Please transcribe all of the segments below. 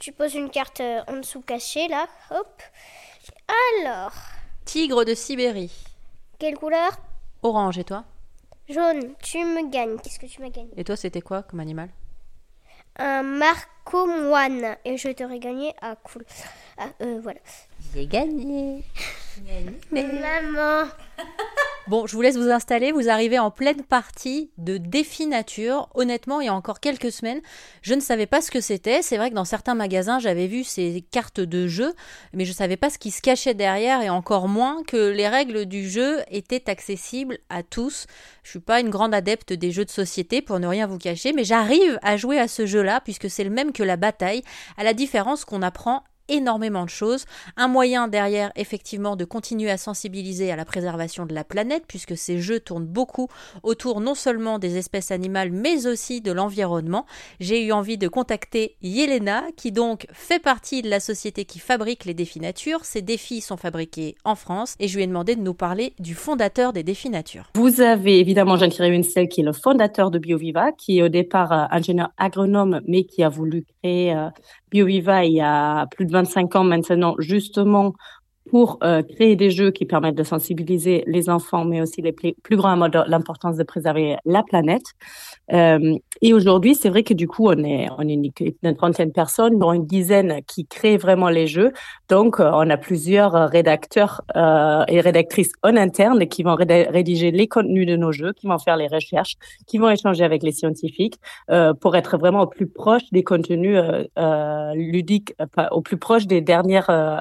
tu poses une carte euh, en dessous cachée, là. Hop. Alors, Tigre de Sibérie. quelle couleur? Orange, et toi? Jaune. Tu me gagnes. Qu'est-ce que tu m'as gagné? Et toi, c'était quoi comme animal? Un Marco Moine. Et je t'aurais gagné à cool. Ah, euh, voilà. J'ai gagné. Maman. Bon, je vous laisse vous installer. Vous arrivez en pleine partie de défi nature. Honnêtement, il y a encore quelques semaines, je ne savais pas ce que c'était. C'est vrai que dans certains magasins, j'avais vu ces cartes de jeu, mais je ne savais pas ce qui se cachait derrière et encore moins que les règles du jeu étaient accessibles à tous. Je suis pas une grande adepte des jeux de société pour ne rien vous cacher, mais j'arrive à jouer à ce jeu-là puisque c'est le même que la bataille, à la différence qu'on apprend énormément de choses. Un moyen derrière, effectivement, de continuer à sensibiliser à la préservation de la planète, puisque ces jeux tournent beaucoup autour non seulement des espèces animales, mais aussi de l'environnement. J'ai eu envie de contacter Yelena, qui donc fait partie de la société qui fabrique les défis nature. Ces défis sont fabriqués en France, et je lui ai demandé de nous parler du fondateur des défis nature. Vous avez évidemment Jean-Thierry Winstel, qui est le fondateur de BioViva, qui est au départ euh, ingénieur agronome, mais qui a voulu créer euh, BioViva il y a plus de 25 ans maintenant, justement pour euh, créer des jeux qui permettent de sensibiliser les enfants, mais aussi les plus, grands à l'importance de préserver la planète. Euh, et aujourd'hui, c'est vrai que du coup, on est, on est une d'une trentaine de personnes, dont une dizaine qui créent vraiment les jeux. Donc, euh, on a plusieurs rédacteurs euh, et rédactrices en interne qui vont rédiger les contenus de nos jeux, qui vont faire les recherches, qui vont échanger avec les scientifiques euh, pour être vraiment au plus proche des contenus euh, euh, ludiques, euh, au plus proche des dernières euh,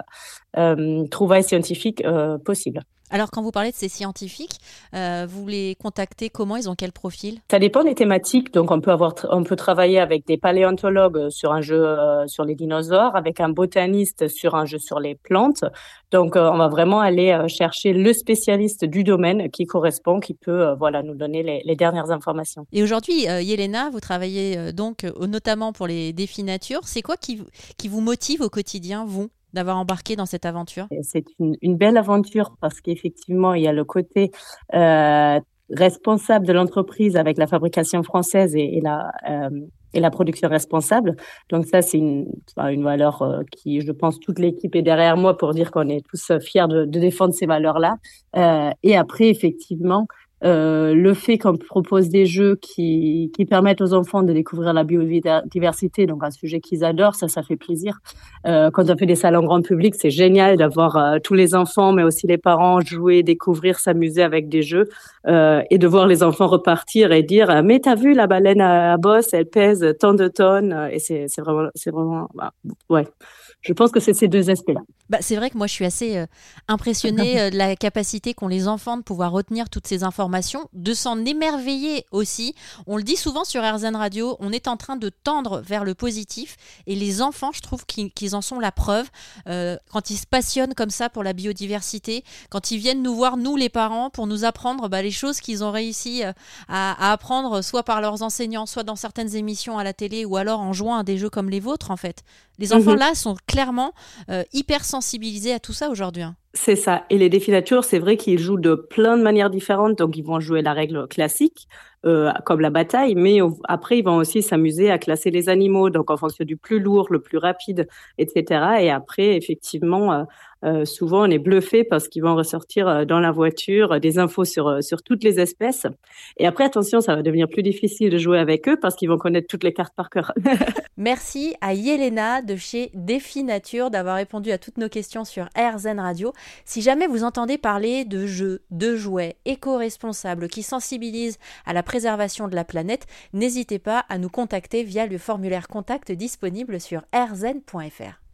euh, trouvailles scientifiques euh, possibles. Alors, quand vous parlez de ces scientifiques, euh, vous les contactez comment? Ils ont quel profil? Ça dépend des thématiques. Donc, on peut avoir, on peut travailler avec des paléontologues sur un jeu euh, sur les dinosaures, avec un botaniste sur un jeu sur les plantes. Donc, euh, on va vraiment aller chercher le spécialiste du domaine qui correspond, qui peut, voilà, nous donner les, les dernières informations. Et aujourd'hui, Yelena, vous travaillez donc notamment pour les défis nature. C'est quoi qui, vous- qui vous motive au quotidien, vous, d'avoir embarqué dans cette aventure? C'est une, belle aventure parce qu'effectivement, il y a le côté euh, responsable de l'entreprise avec la fabrication française et, la euh, et la production responsable. Donc ça, c'est une, une valeur euh, qui, je pense, toute l'équipe est derrière moi pour dire qu'on est tous fiers de, de défendre ces valeurs-là. Euh, et après, effectivement, euh, le fait qu'on propose des jeux qui, qui permettent aux enfants de découvrir la biodiversité, donc un sujet qu'ils adorent, ça, ça fait plaisir. Euh, quand on fait des salles en grand public, c'est génial d'avoir euh, tous les enfants, mais aussi les parents jouer, découvrir, s'amuser avec des jeux euh, et de voir les enfants repartir et dire mais t'as vu la baleine à, bosse, elle pèse tant de tonnes et c'est vraiment c'est vraiment bah, ouais. Je pense que c'est ces deux aspects-là. bah, C'est vrai que moi, je suis assez euh, impressionnée euh, de la capacité qu'ont les enfants de pouvoir retenir toutes ces informations, de s'en émerveiller aussi. On le dit souvent sur RZN Radio, on est en train de tendre vers le positif et les enfants, je trouve qu'ils en sont la preuve. Euh, quand ils se passionnent comme ça pour la biodiversité, quand ils viennent nous voir, nous les parents, pour nous apprendre bah, les choses qu'ils ont réussi à apprendre, soit par leurs enseignants, soit dans certaines émissions à la télé, ou alors en jouant à des jeux comme les vôtres, en fait. Les enfants Mhm. là sont clairement euh, hyper sensibilisés à tout ça aujourd'hui. hein. C'est ça. Et les défis nature, c'est vrai qu'ils jouent de plein de manières différentes. Donc, ils vont jouer la règle classique, euh, comme la bataille, mais après, ils vont aussi s'amuser à classer les animaux, donc en fonction du plus lourd, le plus rapide, etc. Et après, effectivement, euh, euh, souvent, on est bluffé parce qu'ils vont ressortir dans la voiture des infos sur, sur toutes les espèces. Et après, attention, ça va devenir plus difficile de jouer avec eux parce qu'ils vont connaître toutes les cartes par cœur. Merci à Yelena de chez Défi Nature d'avoir répondu à toutes nos questions sur RZN Radio. Si jamais vous entendez parler de jeux, de jouets éco-responsables qui sensibilisent à la préservation de la planète, n'hésitez pas à nous contacter via le formulaire contact disponible sur rzn.fr.